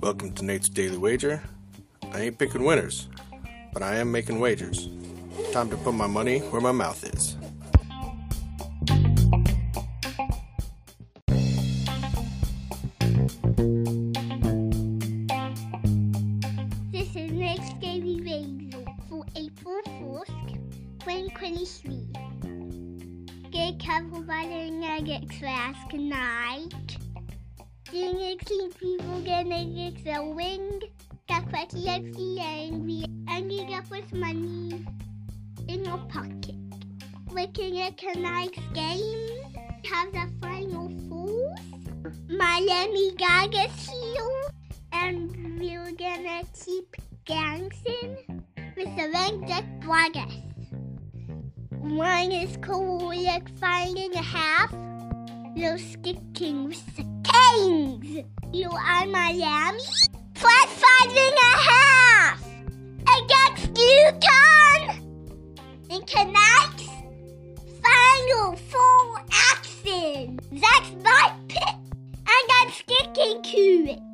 Welcome to Nate's Daily Wager. I ain't picking winners, but I am making wagers. Time to put my money where my mouth is. This is Nate's Daily Wager for April 4th, 2023. Get covered by the Nuggets last night. The Nuggets people get Nuggets a wing. Got pretty empty angry. Ended up with money in your pocket. Looking at tonight's game, have the final four. Miami Gaga seal, and we're gonna keep dancing with the ranked deck brothers. One is cool like five and a half. You're sticking with the Kings. You are Miami plus five and a half against UConn. In tonight's final four action. That's my pick, and I'm sticking to it.